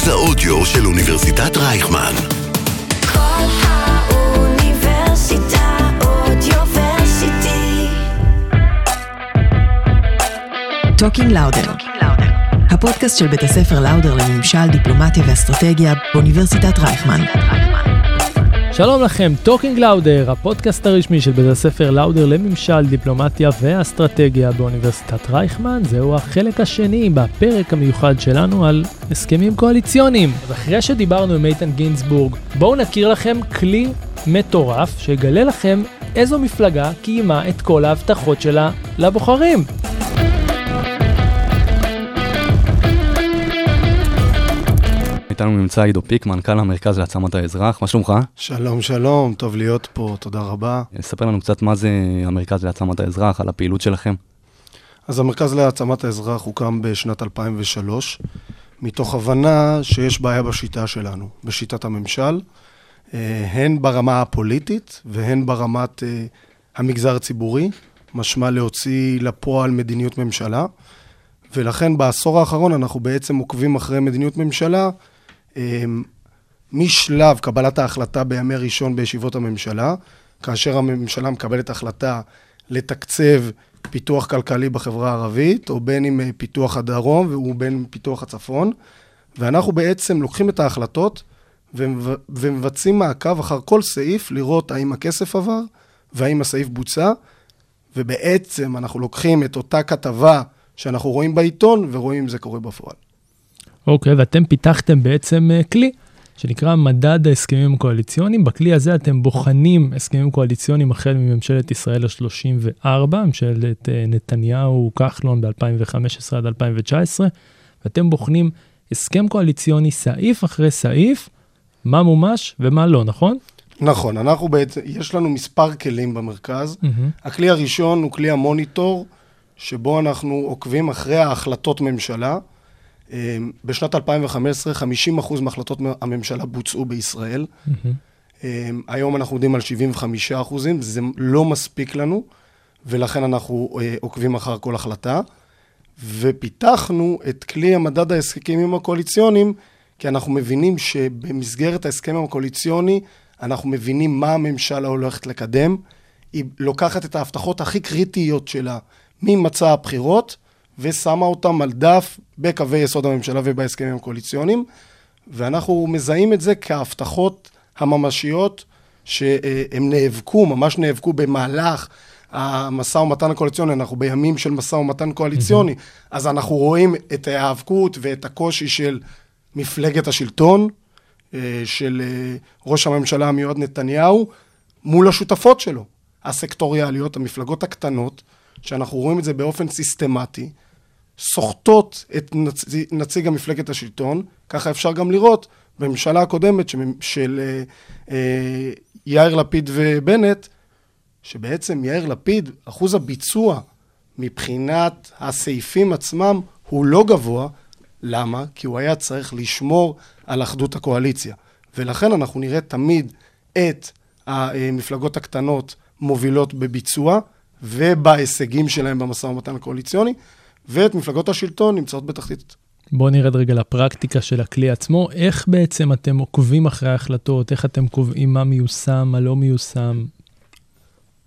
מרכז האודיו של אוניברסיטת רייכמן. כל האוניברסיטה Audioversity. Talking Lauder. הפודקאסט של בית הספר לאודר לממשל, דיפלומטיה ואסטרטגיה באוניברסיטת רייכמן. שלום לכם, Talking Lauder, הפודקאסט הרשמי של בית הספר לאודר לממשל, דיפלומטיה ואסטרטגיה באוניברסיטת רייכמן. זהו החלק השני בפרק המיוחד שלנו על הסכמים קואליציוניים. אז אחרי שדיברנו עם איתן גינזבורג, בואו נכיר לכם כלי מטורף שיגלה לכם איזו מפלגה קיימה את כל ההבטחות שלה לבוחרים. איתנו נמצא עידו פיק, מנכ"ל המרכז להעצמת האזרח, מה שלומך? שלום, שלום, טוב להיות פה, תודה רבה. ספר לנו קצת מה זה המרכז להעצמת האזרח, על הפעילות שלכם. אז המרכז להעצמת האזרח הוקם בשנת 2003, מתוך הבנה שיש בעיה בשיטה שלנו, בשיטת הממשל, אה, הן ברמה הפוליטית והן ברמת אה, המגזר הציבורי, משמע להוציא לפועל מדיניות ממשלה, ולכן בעשור האחרון אנחנו בעצם עוקבים אחרי מדיניות ממשלה משלב קבלת ההחלטה בימי ראשון בישיבות הממשלה, כאשר הממשלה מקבלת החלטה לתקצב פיתוח כלכלי בחברה הערבית, או בין אם אה, פיתוח הדרום ובין אם פיתוח הצפון, ואנחנו בעצם לוקחים את ההחלטות ומב- ומבצעים מעקב אחר כל סעיף, לראות האם הכסף עבר והאם הסעיף בוצע, ובעצם אנחנו לוקחים את אותה כתבה שאנחנו רואים בעיתון ורואים אם זה קורה בפועל. אוקיי, ואתם פיתחתם בעצם אה, כלי שנקרא מדד ההסכמים הקואליציוניים. בכלי הזה אתם בוחנים הסכמים קואליציוניים החל מממשלת ישראל ה-34, ממשלת אה, נתניהו, כחלון ב-2015 עד 2019, ואתם בוחנים הסכם קואליציוני סעיף אחרי סעיף, מה מומש ומה לא, נכון? נכון, אנחנו בעצם, יש לנו מספר כלים במרכז. הכלי הראשון הוא כלי המוניטור, שבו אנחנו עוקבים אחרי ההחלטות ממשלה. אה, בשנת 2015, 50% מהחלטות הממשלה בוצעו בישראל. אה, היום אנחנו עומדים על 75 אחוזים, זה לא מספיק לנו, ולכן אנחנו אה, עוקבים אחר כל החלטה. ופיתחנו את כלי המדד ההסכמים הקואליציוניים, כי אנחנו מבינים שבמסגרת ההסכם הקואליציוני, אנחנו מבינים מה הממשלה הולכת לקדם. היא לוקחת את ההבטחות הכי קריטיות שלה ממצע הבחירות, ושמה אותם על דף בקווי יסוד הממשלה ובהסכמים הקואליציוניים, ואנחנו מזהים את זה כהבטחות הממשיות שהם נאבקו, ממש נאבקו במהלך המשא ומתן הקואליציוני, אנחנו בימים של משא ומתן קואליציוני, mm-hmm. אז אנחנו רואים את ההיאבקות ואת הקושי של מפלגת השלטון, אה, של אה, ראש הממשלה המיועד נתניהו, מול השותפות שלו, הסקטוריאליות, המפלגות הקטנות, שאנחנו רואים את זה באופן סיסטמטי, סוחטות את נצ... נציג המפלגת השלטון, ככה אפשר גם לראות בממשלה הקודמת של, של אה, אה, יאיר לפיד ובנט, שבעצם יאיר לפיד, אחוז הביצוע מבחינת הסעיפים עצמם הוא לא גבוה. למה? כי הוא היה צריך לשמור על אחדות הקואליציה. ולכן אנחנו נראה תמיד את המפלגות הקטנות מובילות בביצוע ובהישגים שלהם במשא ומתן הקואליציוני, ואת מפלגות השלטון נמצאות בתחתית. בואו נרד רגע לפרקטיקה של הכלי עצמו. איך בעצם אתם עוקבים אחרי ההחלטות? איך אתם קובעים מה מיושם, מה לא מיושם?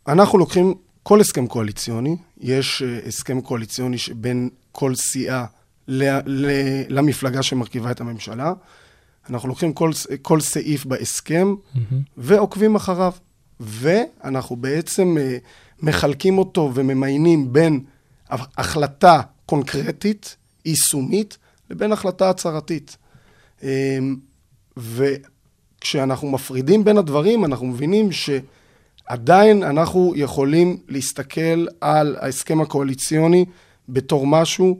אנחנו לוקחים כל הסכם קואליציוני, יש uh, הסכם קואליציוני שבין כל סיעה למפלגה שמרכיבה את הממשלה. אנחנו לוקחים כל, כל סעיף בהסכם mm-hmm. ועוקבים אחריו. ואנחנו בעצם uh, מחלקים אותו וממיינים בין החלטה קונקרטית, יישומית, לבין החלטה הצהרתית. Um, וכשאנחנו מפרידים בין הדברים, אנחנו מבינים שעדיין אנחנו יכולים להסתכל על ההסכם הקואליציוני בתור משהו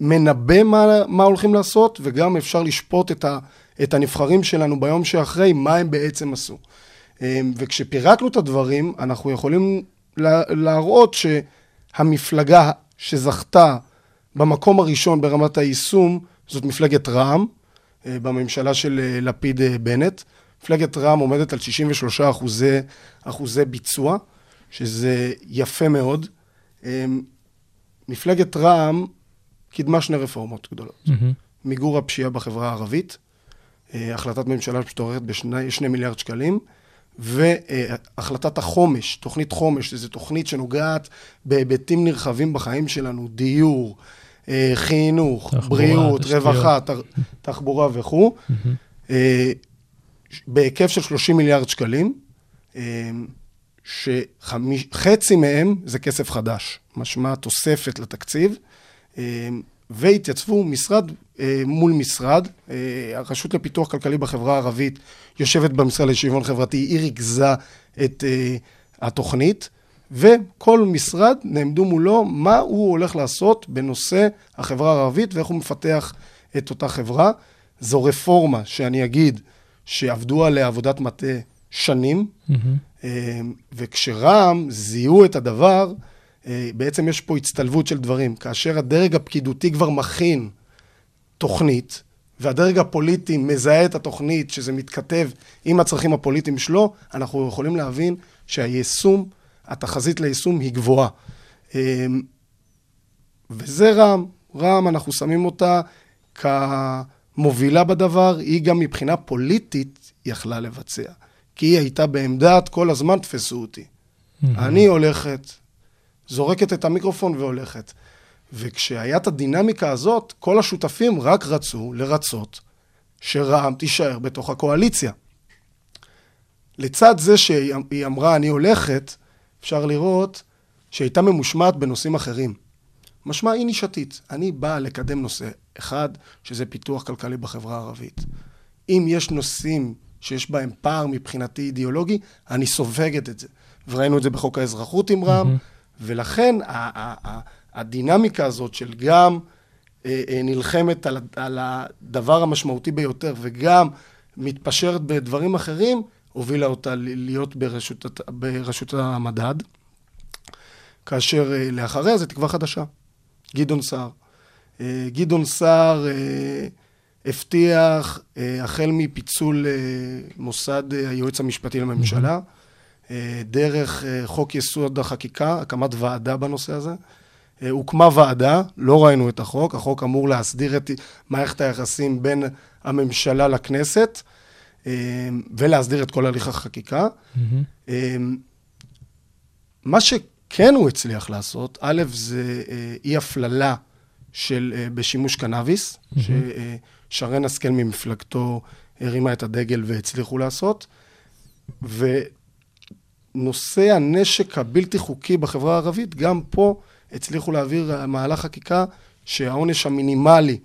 שמנבא מה, מה הולכים לעשות, וגם אפשר לשפוט את, ה, את הנבחרים שלנו ביום שאחרי, מה הם בעצם עשו. וכשפירקנו את הדברים, אנחנו יכולים להראות שהמפלגה שזכתה במקום הראשון ברמת היישום, זאת מפלגת רע"מ, בממשלה של לפיד-בנט. מפלגת רע"מ עומדת על 63 אחוזי, אחוזי ביצוע, שזה יפה מאוד. מפלגת רע"מ קידמה שני רפורמות גדולות. Mm-hmm. מיגור הפשיעה בחברה הערבית, אה, החלטת ממשלה שתוארכת בשני מיליארד שקלים, והחלטת החומש, תוכנית חומש, שזו תוכנית שנוגעת בהיבטים נרחבים בחיים שלנו, דיור, אה, חינוך, תחבורה, בריאות, תשתיות. רווחה, ת- תחבורה וכו', אה, בהיקף של 30 מיליארד שקלים, אה, שחצי מהם זה כסף חדש, משמע תוספת לתקציב, והתייצבו משרד אה, מול משרד. אה, הרשות לפיתוח כלכלי בחברה הערבית יושבת במשרד לשוויון חברתי, היא ריכזה את אה, התוכנית, וכל משרד נעמדו מולו מה הוא הולך לעשות בנושא החברה הערבית ואיך הוא מפתח את אותה חברה. זו רפורמה שאני אגיד שעבדו עליה עבודת מטה שנים, אה, וכשרע"מ זיהו את הדבר, בעצם יש פה הצטלבות של דברים. כאשר הדרג הפקידותי כבר מכין תוכנית, והדרג הפוליטי מזהה את התוכנית, שזה מתכתב עם הצרכים הפוליטיים שלו, אנחנו יכולים להבין שהיישום, התחזית ליישום היא גבוהה. אה, וזה רע"מ. רע"מ, אנחנו שמים אותה כמובילה בדבר, היא גם מבחינה פוליטית יכלה לבצע. כי היא הייתה בעמדת כל הזמן תפסו אותי. אני הולכת, זורקת את המיקרופון והולכת. וכשהיה את הדינמיקה הזאת, כל השותפים רק רצו לרצות שרע"מ תישאר בתוך הקואליציה. לצד זה שהיא אמרה אני הולכת, אפשר לראות שהיא הייתה ממושמעת בנושאים אחרים. משמע היא נישתית. אני באה לקדם נושא אחד, שזה פיתוח כלכלי בחברה הערבית. אם יש נושאים שיש בהם פער מבחינתי אידיאולוגי, אני סופגת את זה. וראינו את זה בחוק האזרחות עם רע"מ, ולכן ה- ה- ה- הדינמיקה הזאת של גם אה, אה, נלחמת על, ה- על הדבר המשמעותי ביותר וגם מתפשרת בדברים אחרים, הובילה אותה להיות ברשות, ברשות המדד. כאשר אה, לאחריה זה תקווה חדשה, גדעון סער. גדעון סער הבטיח, החל מפיצול מוסד היועץ המשפטי לממשלה, אה, דרך אה, חוק יסוד החקיקה, הקמת ועדה בנושא הזה. אה, הוקמה ועדה, לא ראינו את החוק, החוק אמור להסדיר את מערכת היחסים בין הממשלה לכנסת אה, ולהסדיר את כל הליך החקיקה. אה, מה שכן הוא הצליח לעשות, א', זה אה, אי הפללה של, אה, בשימוש קנאביס, ששרן השכל ממפלגתו הרימה את הדגל והצליחו לעשות, ונושא הנשק הבלתי חוקי בחברה הערבית, גם פה הצליחו להעביר מהלך חקיקה שהעונש המינימלי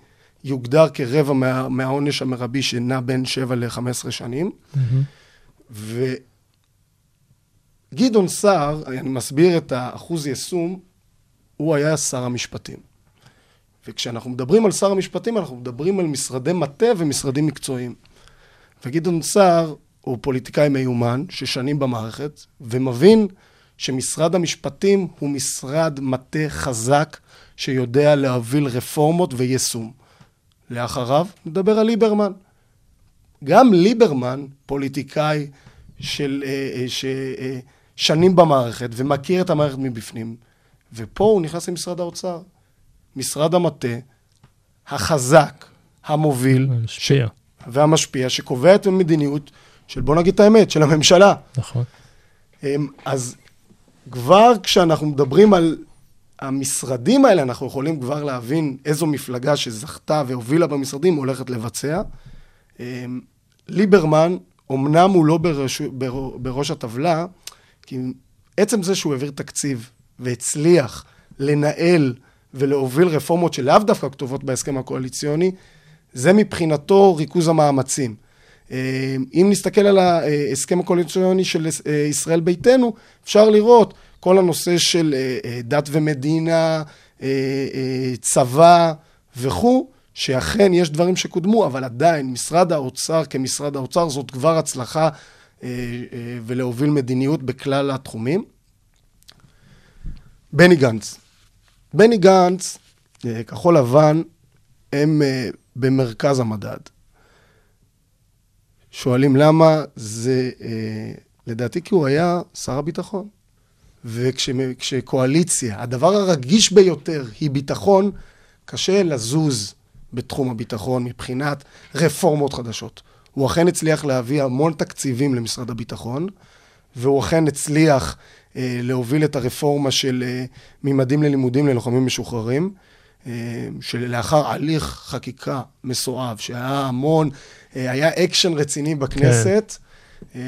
יוגדר כרבע מה, מהעונש המרבי שנע בין 7 ל-15 שנים. ו... גדעון סער, אני מסביר את האחוז יישום, הוא היה שר המשפטים. וכשאנחנו מדברים על שר המשפטים, אנחנו מדברים על משרדי מטה ומשרדים מקצועיים. וגדעון סער הוא פוליטיקאי מיומן, ששנים במערכת, ומבין שמשרד המשפטים הוא משרד מטה חזק, שיודע להוביל רפורמות ויישום. לאחריו, נדבר על ליברמן. גם ליברמן, פוליטיקאי של, אה, אה, ששנים במערכת ומכיר את המערכת מבפנים, ופה הוא נכנס למשרד האוצר. משרד המטה, החזק, המוביל, משפיע. והמשפיע, שקובע את המדיניות של, בוא נגיד את האמת, של הממשלה. נכון. אמ, אז כבר כשאנחנו מדברים על המשרדים האלה, אנחנו יכולים כבר להבין איזו מפלגה שזכתה והובילה במשרדים הולכת לבצע. אמ, ליברמן, אמנם הוא לא בראש, בר- בראש הטבלה, כי עצם זה שהוא העביר תקציב והצליח לנהל ולהוביל רפורמות שלאו דווקא כתובות בהסכם הקואליציוני, זה מבחינתו ריכוז המאמצים. אם נסתכל על ההסכם הקואליציוני של ישראל ביתנו, אפשר לראות כל הנושא של אה, אה, דת ומדינה, אה, צבא וכו', שאכן יש דברים שקודמו, אבל עדיין משרד האוצר כמשרד האוצר זאת כבר הצלחה ולהוביל מדיניות בכלל התחומים. בני גנץ. בני גנץ, כחול לבן, הם במרכז המדד. שואלים למה, זה אה, לדעתי כי הוא היה שר הביטחון. וכשקואליציה, הדבר הרגיש ביותר היא ביטחון, קשה לזוז בתחום הביטחון מבחינת רפורמות חדשות. הוא אכן הצליח להביא המון תקציבים למשרד הביטחון, והוא אכן הצליח אה, להוביל את הרפורמה של אה, ממדים ללימודים ללוחמים משוחררים, שלאחר הליך חקיקה מסואב, שהיה המון, אה, היה אקשן רציני בכנסת. אה,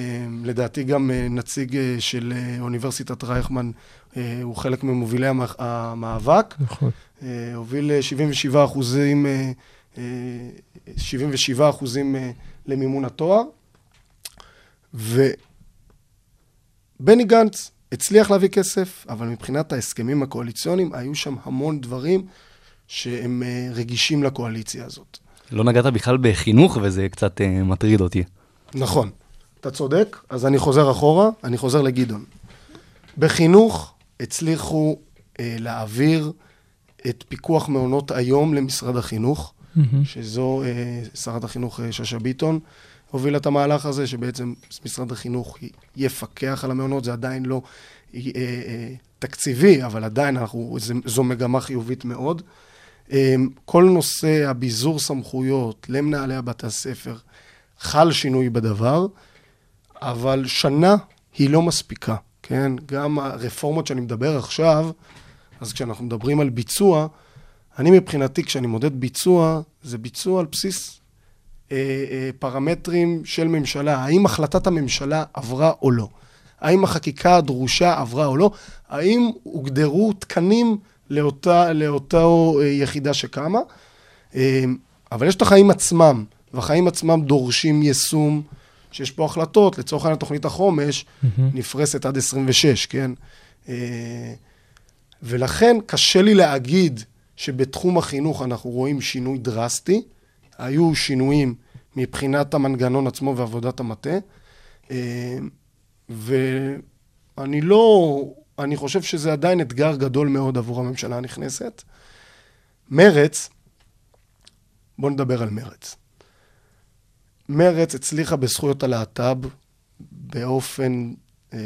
לדעתי גם אה, נציג אה, של אוניברסיטת רייכמן הוא חלק ממובילי המ- המאבק. נכון. הוביל אה, 77 אחוזים, אה, אה, 77 אחוזים למימון התואר. ובני גנץ הצליח להביא כסף, אבל מבחינת ההסכמים הקואליציוניים, היו שם המון דברים שהם אה, רגישים לקואליציה הזאת. לא נגעת בכלל בחינוך, וזה קצת אה, מטריד אותי. נכון, אתה צודק, אז אני חוזר אחורה, אני חוזר לגדעון. בחינוך הצליחו אה, להעביר את פיקוח מעונות היום למשרד החינוך, מהמם. שזו אה, שרת החינוך אה, שאשא ביטון הובילה את המהלך הזה, שבעצם משרד החינוך יפקח על המעונות, זה עדיין לא אה, אה, תקציבי, אבל עדיין אנחנו, זה, זו מגמה חיובית מאוד. אה, כל נושא הביזור סמכויות למנהלי בתי הספר, חל שינוי בדבר, אבל שנה היא לא מספיקה, כן? גם הרפורמות שאני מדבר עכשיו, אז כשאנחנו מדברים על ביצוע, אני מבחינתי, כשאני מודד ביצוע, זה ביצוע על בסיס אה, אה, פרמטרים של ממשלה. האם החלטת הממשלה עברה או לא? האם החקיקה הדרושה עברה או לא? האם הוגדרו תקנים לאותה, לאותה אה, יחידה שקמה? אה, אבל יש את החיים עצמם, והחיים עצמם דורשים יישום, שיש פה החלטות, לצורך העניין תוכנית החומש מהמם. נפרסת עד 26, כן? אה, ולכן קשה לי להגיד שבתחום החינוך אנחנו רואים שינוי דרסטי. היו שינויים מבחינת המנגנון עצמו ועבודת המטה. ואני לא, אני חושב שזה עדיין אתגר גדול מאוד עבור הממשלה הנכנסת. מרץ, בואו נדבר על מרץ. מרץ הצליחה בזכויות הלהט"ב באופן אה,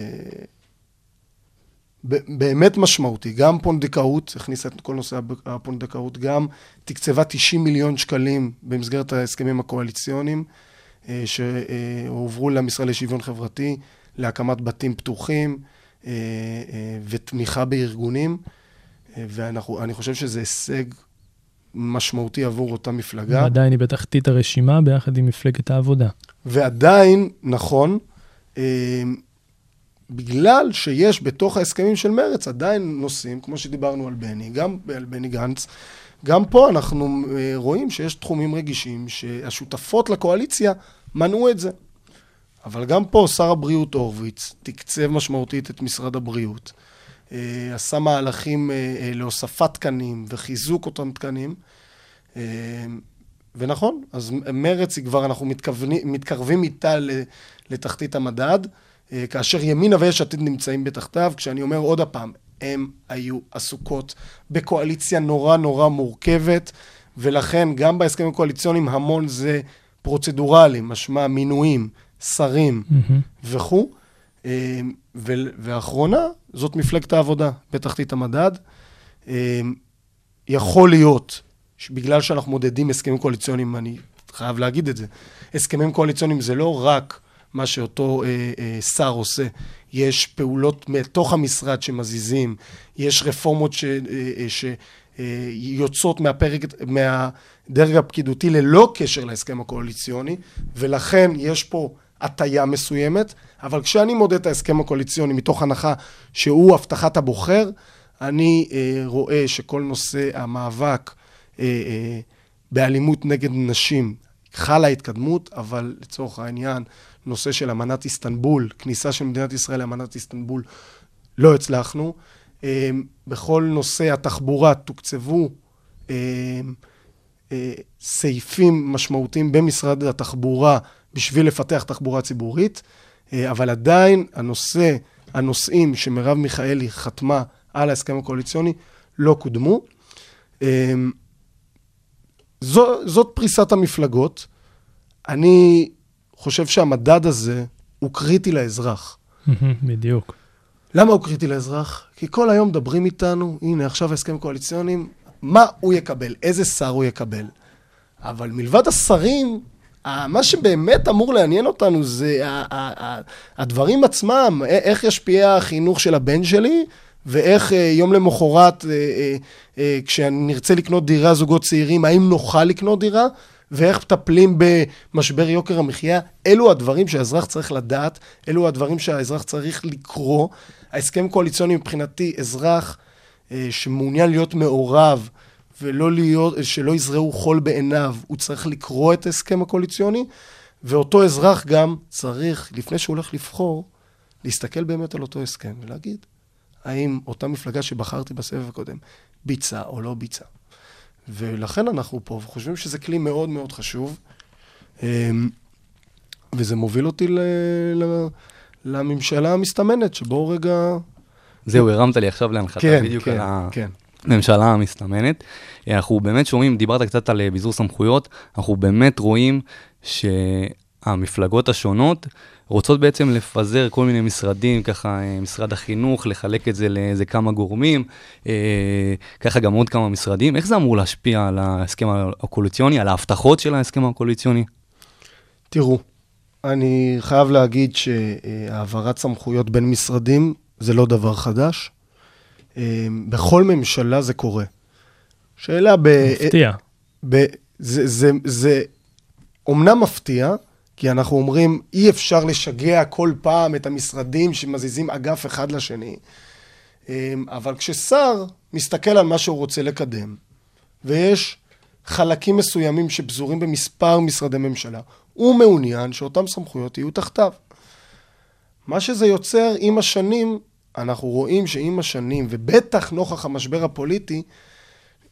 באמת משמעותי. גם פונדקאות, הכניסה את כל נושא הפ- הפונדקאות, גם תקצבה 90 מיליון שקלים במסגרת ההסכמים הקואליציוניים, אה, שהועברו למשרד לשוויון חברתי, להקמת בתים פתוחים אה, אה, ותמיכה בארגונים, אה, ואני חושב שזה הישג משמעותי עבור אותה מפלגה. ועדיין היא בתחתית הרשימה ביחד עם מפלגת העבודה. ועדיין, נכון, אה, בגלל שיש בתוך ההסכמים של מרץ עדיין נושאים, כמו שדיברנו על בני, גם על בני גנץ, גם פה אנחנו אה, רואים שיש תחומים רגישים שהשותפות לקואליציה מנעו את זה. אבל גם פה שר הבריאות הורוביץ תקצב משמעותית את משרד הבריאות, אה, עשה מהלכים אה, אה, להוספת תקנים וחיזוק אותם תקנים. ונכון, אז מרץ היא כבר, אנחנו מתכוונים, מתקרבים איתה לתחתית המדד, כאשר ימינה ויש עתיד נמצאים בתחתיו, כשאני אומר עוד הפעם, הם היו עסוקות בקואליציה נורא נורא מורכבת, ולכן גם בהסכמים הקואליציוניים המון זה פרוצדורלי, משמע מינויים, שרים מהמם. וכו'. אה, ו- ואחרונה, זאת מפלגת העבודה בתחתית המדד. אה, יכול להיות, בגלל שאנחנו מודדים הסכמים קואליציוניים, אני חייב להגיד את זה, הסכמים קואליציוניים זה לא רק מה שאותו אה, אה, שר עושה, יש פעולות מתוך המשרד שמזיזים, יש רפורמות ש, אה, אה, שיוצאות מהפרק, מהדרג הפקידותי ללא קשר להסכם הקואליציוני, ולכן יש פה הטיה מסוימת, אבל כשאני מודד את ההסכם הקואליציוני מתוך הנחה שהוא הבטחת הבוחר, אני אה, רואה שכל נושא המאבק אה, אה, באלימות נגד נשים חלה התקדמות, אבל לצורך העניין, נושא של אמנת איסטנבול, כניסה של מדינת ישראל לאמנת איסטנבול, לא הצלחנו. אה, בכל נושא התחבורה תוקצבו אה, אה, סעיפים משמעותיים במשרד התחבורה בשביל לפתח תחבורה ציבורית, אה, אבל עדיין הנושא, הנושאים שמרב מיכאלי חתמה על ההסכם הקואליציוני לא קודמו. אה, זו, זאת פריסת המפלגות. אני חושב שהמדד הזה הוא קריטי לאזרח. בדיוק. למה הוא קריטי לאזרח? כי כל היום מדברים איתנו, הנה עכשיו ההסכם קואליציוניים, מה הוא יקבל, איזה שר הוא יקבל. אבל מלבד השרים, מה שבאמת אמור לעניין אותנו זה הדברים עצמם, איך ישפיע החינוך של הבן שלי, ואיך אה, יום למחרת, אה, אה, כשנרצה לקנות דירה זוגות צעירים, האם נוכל לקנות דירה, ואיך מטפלים במשבר יוקר המחיה. אלו הדברים שהאזרח צריך לדעת, אלו הדברים שהאזרח צריך לקרוא. ההסכם הקואליציוני מבחינתי, אזרח שמעוניין להיות מעורב, ולא להיות, שלא יזרעו חול בעיניו, הוא צריך לקרוא את ההסכם הקואליציוני, ואותו אזרח גם צריך, לפני שהוא הולך לבחור, להסתכל באמת על אותו הסכם ולהגיד, האם אותה מפלגה שבחרתי בסבב הקודם ביצעה או לא ביצעה. ולכן אנחנו פה, וחושבים שזה כלי מאוד מאוד חשוב, אמ, וזה מוביל אותי ל... ל... לממשלה המסתמנת, שבואו רגע... זהו, הרמת לי עכשיו להנחתה כן, בדיוק כן, על כן. הממשלה המסתמנת. אנחנו באמת שומעים, דיברת קצת על אה, ביזור סמכויות, אנחנו באמת רואים שהמפלגות השונות רוצות בעצם לפזר כל מיני משרדים, ככה אה, משרד החינוך, לחלק את זה לאיזה כמה גורמים, אה, ככה גם עוד כמה משרדים. איך זה אמור להשפיע על ההסכם הקואליציוני, על ההבטחות של ההסכם הקואליציוני? תראו, אני חייב להגיד שהעברת סמכויות בין משרדים זה לא דבר חדש. אה, בכל ממשלה זה קורה. שאלה ב... מפתיע. ב... זה, זה, זה אומנם מפתיע, כי אנחנו אומרים, אי אפשר לשגע כל פעם את המשרדים שמזיזים אגף אחד לשני. אמ, אבל כששר מסתכל על מה שהוא רוצה לקדם, ויש חלקים מסוימים שפזורים במספר משרדי ממשלה, הוא מעוניין שאותן סמכויות יהיו תחתיו. מה שזה יוצר עם השנים, אנחנו רואים שעם השנים, ובטח נוכח המשבר הפוליטי,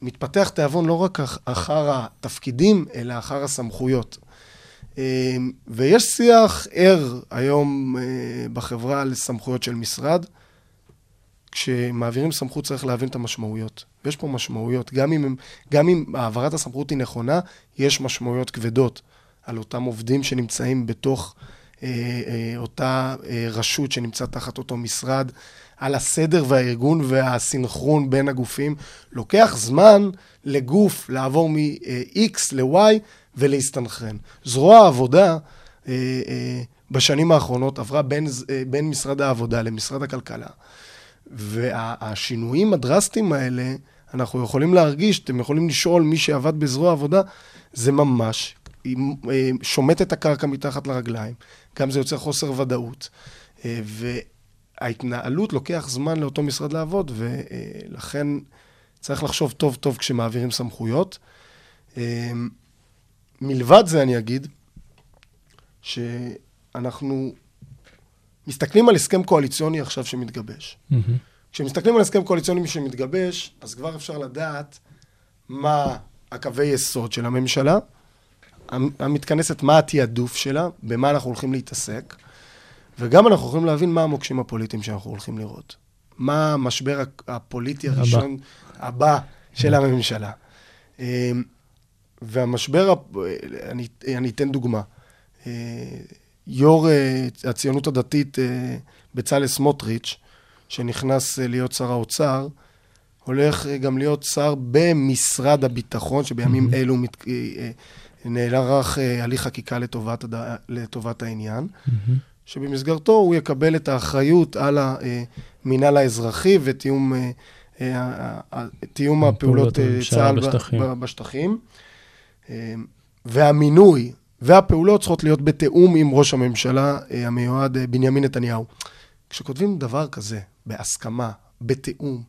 מתפתח תיאבון לא רק אח- אחר התפקידים, אלא אחר הסמכויות. אה, ויש שיח ער היום אה, בחברה על סמכויות של משרד. כשמעבירים סמכות צריך להבין את המשמעויות. ויש פה משמעויות. גם אם, גם אם העברת הסמכות היא נכונה, יש משמעויות כבדות על אותם עובדים שנמצאים בתוך אותה אה, רשות שנמצאת תחת אותו משרד, על הסדר והארגון והסינכרון בין הגופים. לוקח זמן לגוף לעבור מ-X ל-Y ולהסתנכרן. זרוע העבודה אה, אה, בשנים האחרונות עברה בין, אה, בין משרד העבודה למשרד הכלכלה. והשינויים הדרסטיים האלה, אנחנו יכולים להרגיש, אתם יכולים לשאול מי שעבד בזרוע עבודה, זה ממש היא, אה, שומט את הקרקע מתחת לרגליים. גם זה יוצר חוסר ודאות. אה, וההתנהלות לוקח זמן לאותו משרד לעבוד, ולכן צריך לחשוב טוב טוב כשמעבירים סמכויות. אה, מלבד זה אני אגיד, שאנחנו מסתכלים על הסכם קואליציוני עכשיו שמתגבש. מהמם. כשמסתכלים על הסכם קואליציוני שמתגבש, אז כבר אפשר לדעת מה הקווי יסוד של הממשלה, המ- המתכנסת, מה התעדוף שלה, במה אנחנו הולכים להתעסק, וגם אנחנו יכולים להבין מה המוקשים הפוליטיים שאנחנו הולכים לראות. מה המשבר הפוליטי הבא. הראשון הבא של הממשלה. אמ, והמשבר, אני, אני אתן דוגמה. אה, יו"ר אה, הציונות הדתית אה, בצלאל סמוטריץ', שנכנס אה, להיות שר האוצר, הולך אה, גם להיות שר במשרד הביטחון, שבימים Mhm. אלו מת- אה, אה, נערך אה, הליך חקיקה לטובת, הד... לטובת העניין, מהמם. שבמסגרתו הוא יקבל את האחריות על המינהל האזרחי ותיאום אה, אה, תיאום פעולות הפעולות צה"ל בשטחים. בשטחים. והמינוי והפעולות צריכות להיות בתיאום עם ראש הממשלה המיועד בנימין נתניהו. כשכותבים דבר כזה, בהסכמה, בתיאום,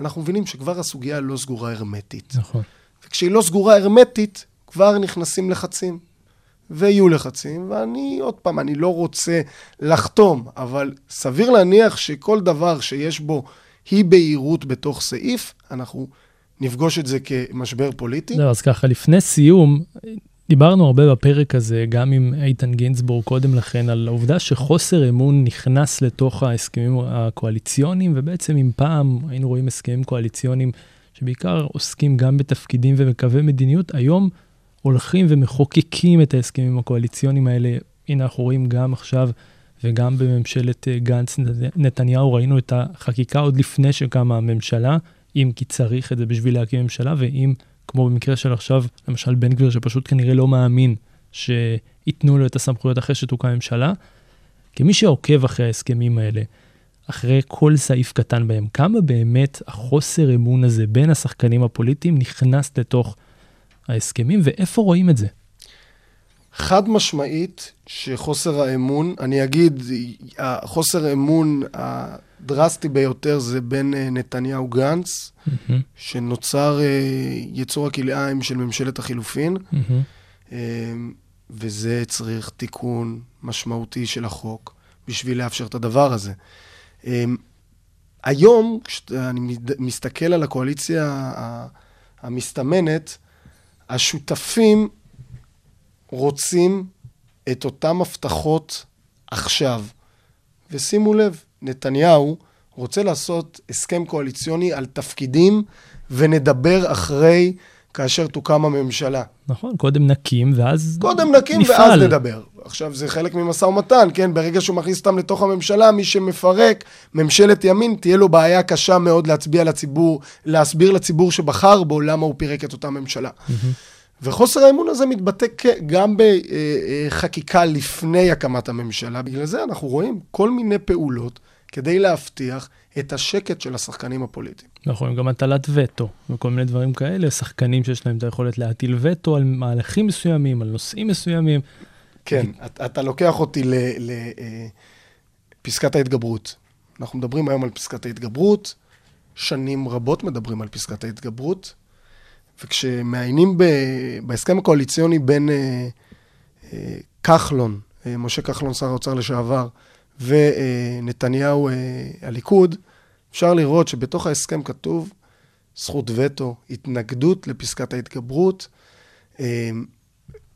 אנחנו מבינים שכבר הסוגיה לא סגורה הרמטית. נכון. וכשהיא לא סגורה הרמטית, כבר נכנסים לחצים. ויהיו לחצים, ואני, עוד פעם, אני לא רוצה לחתום, אבל סביר להניח שכל דבר שיש בו אי בהירות בתוך סעיף, אנחנו נפגוש את זה כמשבר פוליטי. זהו, אז ככה, לפני סיום, דיברנו הרבה בפרק הזה, גם עם איתן גינזבורג קודם לכן, על העובדה שחוסר אמון נכנס לתוך ההסכמים הקואליציוניים, ובעצם אם פעם היינו רואים הסכמים קואליציוניים שבעיקר עוסקים גם בתפקידים ובקווי מדיניות, היום הולכים ומחוקקים את ההסכמים הקואליציוניים האלה. הנה, אנחנו רואים גם עכשיו וגם בממשלת אה, גנץ-נתניהו, ראינו את החקיקה עוד לפני שקמה הממשלה, אם כי צריך את זה בשביל להקים ממשלה, ואם כמו במקרה של עכשיו, למשל בן גביר, שפשוט כנראה לא מאמין שייתנו לו את הסמכויות אחרי שתוקם ממשלה. כמי שעוקב אחרי ההסכמים האלה, אחרי כל סעיף קטן בהם, כמה באמת החוסר אמון הזה בין השחקנים הפוליטיים נכנס לתוך ההסכמים, ואיפה רואים את זה? חד משמעית שחוסר האמון, אני אגיד, החוסר אמון הדרסטי ביותר זה בין אה, נתניהו גנץ, מהמם, שנוצר אה, יצור הכלאיים של ממשלת החילופין. אה, וזה צריך תיקון משמעותי של החוק בשביל לאפשר את הדבר הזה. היום, כשאני מסתכל על הקואליציה המסתמנת, השותפים רוצים את אותן הבטחות עכשיו. ושימו לב, נתניהו רוצה לעשות הסכם קואליציוני על תפקידים ונדבר אחרי כאשר תוקם הממשלה. נכון, קודם נקים, ואז קודם נקים נפעל. ואז נדבר. עכשיו, זה חלק ממשא ומתן, כן? ברגע שהוא מכניס אותם לתוך הממשלה, מי שמפרק, ממשלת ימין, תהיה לו בעיה קשה מאוד להצביע לציבור, להסביר לציבור שבחר בו למה הוא פירק את אותה ממשלה. וחוסר האמון הזה מתבטא גם בחקיקה לפני הקמת הממשלה. בגלל זה אנחנו רואים כל מיני פעולות כדי להבטיח את השקט של השחקנים הפוליטיים. נכון, גם הטלת וטו, וכל מיני דברים כאלה, שחקנים שיש להם את היכולת להטיל וטו על מהלכים מסוימים, על נושאים מסוימים. כן, אתה, אתה לוקח אותי לפסקת ההתגברות. אנחנו מדברים היום על פסקת ההתגברות, שנים רבות מדברים על פסקת ההתגברות, וכשמעיינים ב, בהסכם הקואליציוני בין אה, אה, כחלון, אה, משה כחלון, שר האוצר לשעבר, ונתניהו, אה, הליכוד, אפשר לראות שבתוך ההסכם כתוב זכות וטו, התנגדות לפסקת ההתגברות, אה,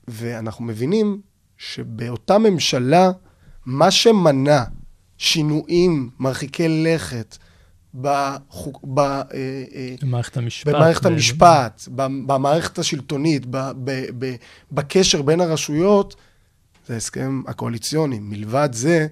ואנחנו מבינים שבאותה ממשלה, מה שמנע שינויים מרחיקי לכת בחוק, ב, אה, אה, במערכת המשפט. במערכת המשפט, במערכת השלטונית, ב- ב- ב- בקשר בין הרשויות, זה ההסכם הקואליציוני. מלבד זה,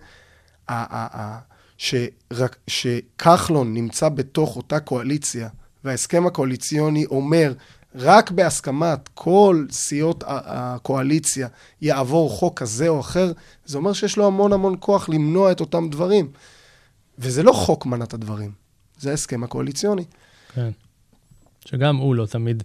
שרק- שכחלון נמצא בתוך אותה קואליציה, וההסכם הקואליציוני אומר, רק בהסכמת כל סיעות הקואליציה יעבור חוק כזה או אחר, זה אומר שיש לו המון המון כוח למנוע את אותם דברים. וזה לא חוק מנע את הדברים, זה ההסכם הקואליציוני. כן. שגם הוא לא תמיד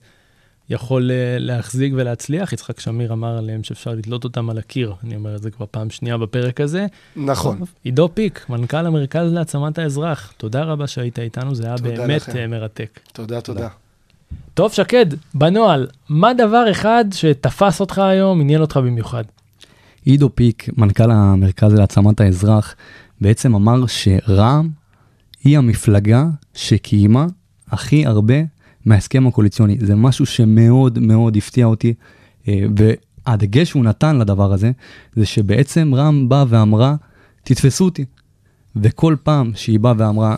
יכול אה, להחזיק ולהצליח. יצחק שמיר אמר עליהם שאפשר לתלות אותם על הקיר. אני אומר את זה כבר פעם שנייה בפרק הזה. נכון. טוב, עידו פיק, מנכ"ל המרכז להעצמת האזרח, תודה רבה שהיית איתנו, זה היה באמת לכם. אה, מרתק. תודה, תודה. טוב, שקד, בנוהל, מה דבר אחד שתפס אותך היום, עניין אותך במיוחד? עידו פיק, מנכ"ל המרכז להעצמת האזרח, בעצם אמר שרע"מ היא המפלגה שקיימה הכי הרבה מההסכם הקואליציוני. זה משהו שמאוד מאוד הפתיע אותי, אה, והדגש שהוא נתן לדבר הזה, זה שבעצם רע"מ באה ואמרה, תתפסו אותי. וכל פעם שהיא באה ואמרה,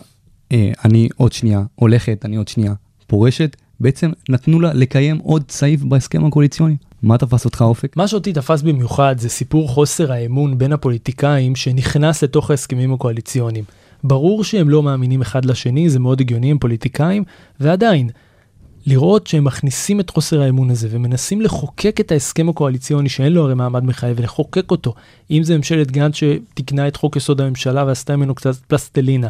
אה, אני עוד שנייה הולכת, אני עוד שנייה פורשת, בעצם נתנו לה לקיים עוד סעיף בהסכם הקואליציוני. מה תפס אותך אופק? מה שאותי תפס במיוחד זה סיפור חוסר האמון בין הפוליטיקאים שנכנס לתוך ההסכמים הקואליציוניים. ברור שהם לא מאמינים אחד לשני, זה מאוד הגיוני, הם פוליטיקאים, ועדיין, לראות שהם מכניסים את חוסר האמון הזה ומנסים לחוקק את ההסכם הקואליציוני שאין לו הרי מעמד מחייב ולחוקק אותו. אם זה ממשלת גנץ שתיקנה את חוק יסוד הממשלה ועשתה ממנו קצת פלסטלינה,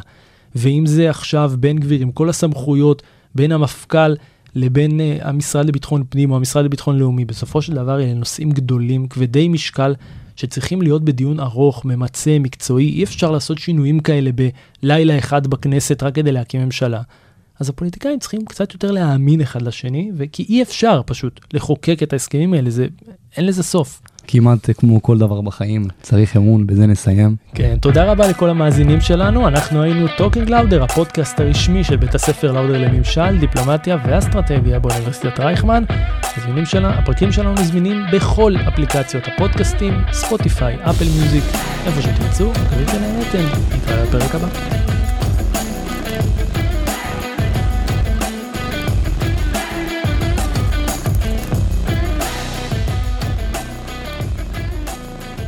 ואם זה עכשיו בן גביר עם כל הסמכויות בין המפכ"ל לבין uh, המשרד לביטחון פנים או המשרד לביטחון לאומי, בסופו של דבר אלה נושאים גדולים, כבדי משקל, שצריכים להיות בדיון ארוך, ממצה, מקצועי. אי אפשר לעשות שינויים כאלה בלילה אחד בכנסת רק כדי להקים ממשלה. אז הפוליטיקאים צריכים קצת יותר להאמין אחד לשני, וכי אי אפשר פשוט לחוקק את ההסכמים האלה, זה, אין לזה סוף. כמעט כמו כל דבר בחיים, צריך אמון, בזה נסיים. כן, תודה רבה לכל המאזינים שלנו, אנחנו היינו Talking Lauder, הפודקאסט הרשמי של בית הספר לאודר לממשל, דיפלומטיה ואסטרטגיה באוניברסיטת רייכמן. הזמינים שלנו, הפרקים שלנו זמינים בכל אפליקציות הפודקאסטים, Spotify, Apple Music, איפה שתרצו, מקווים שנהנתם, נתראה בפרק הבא.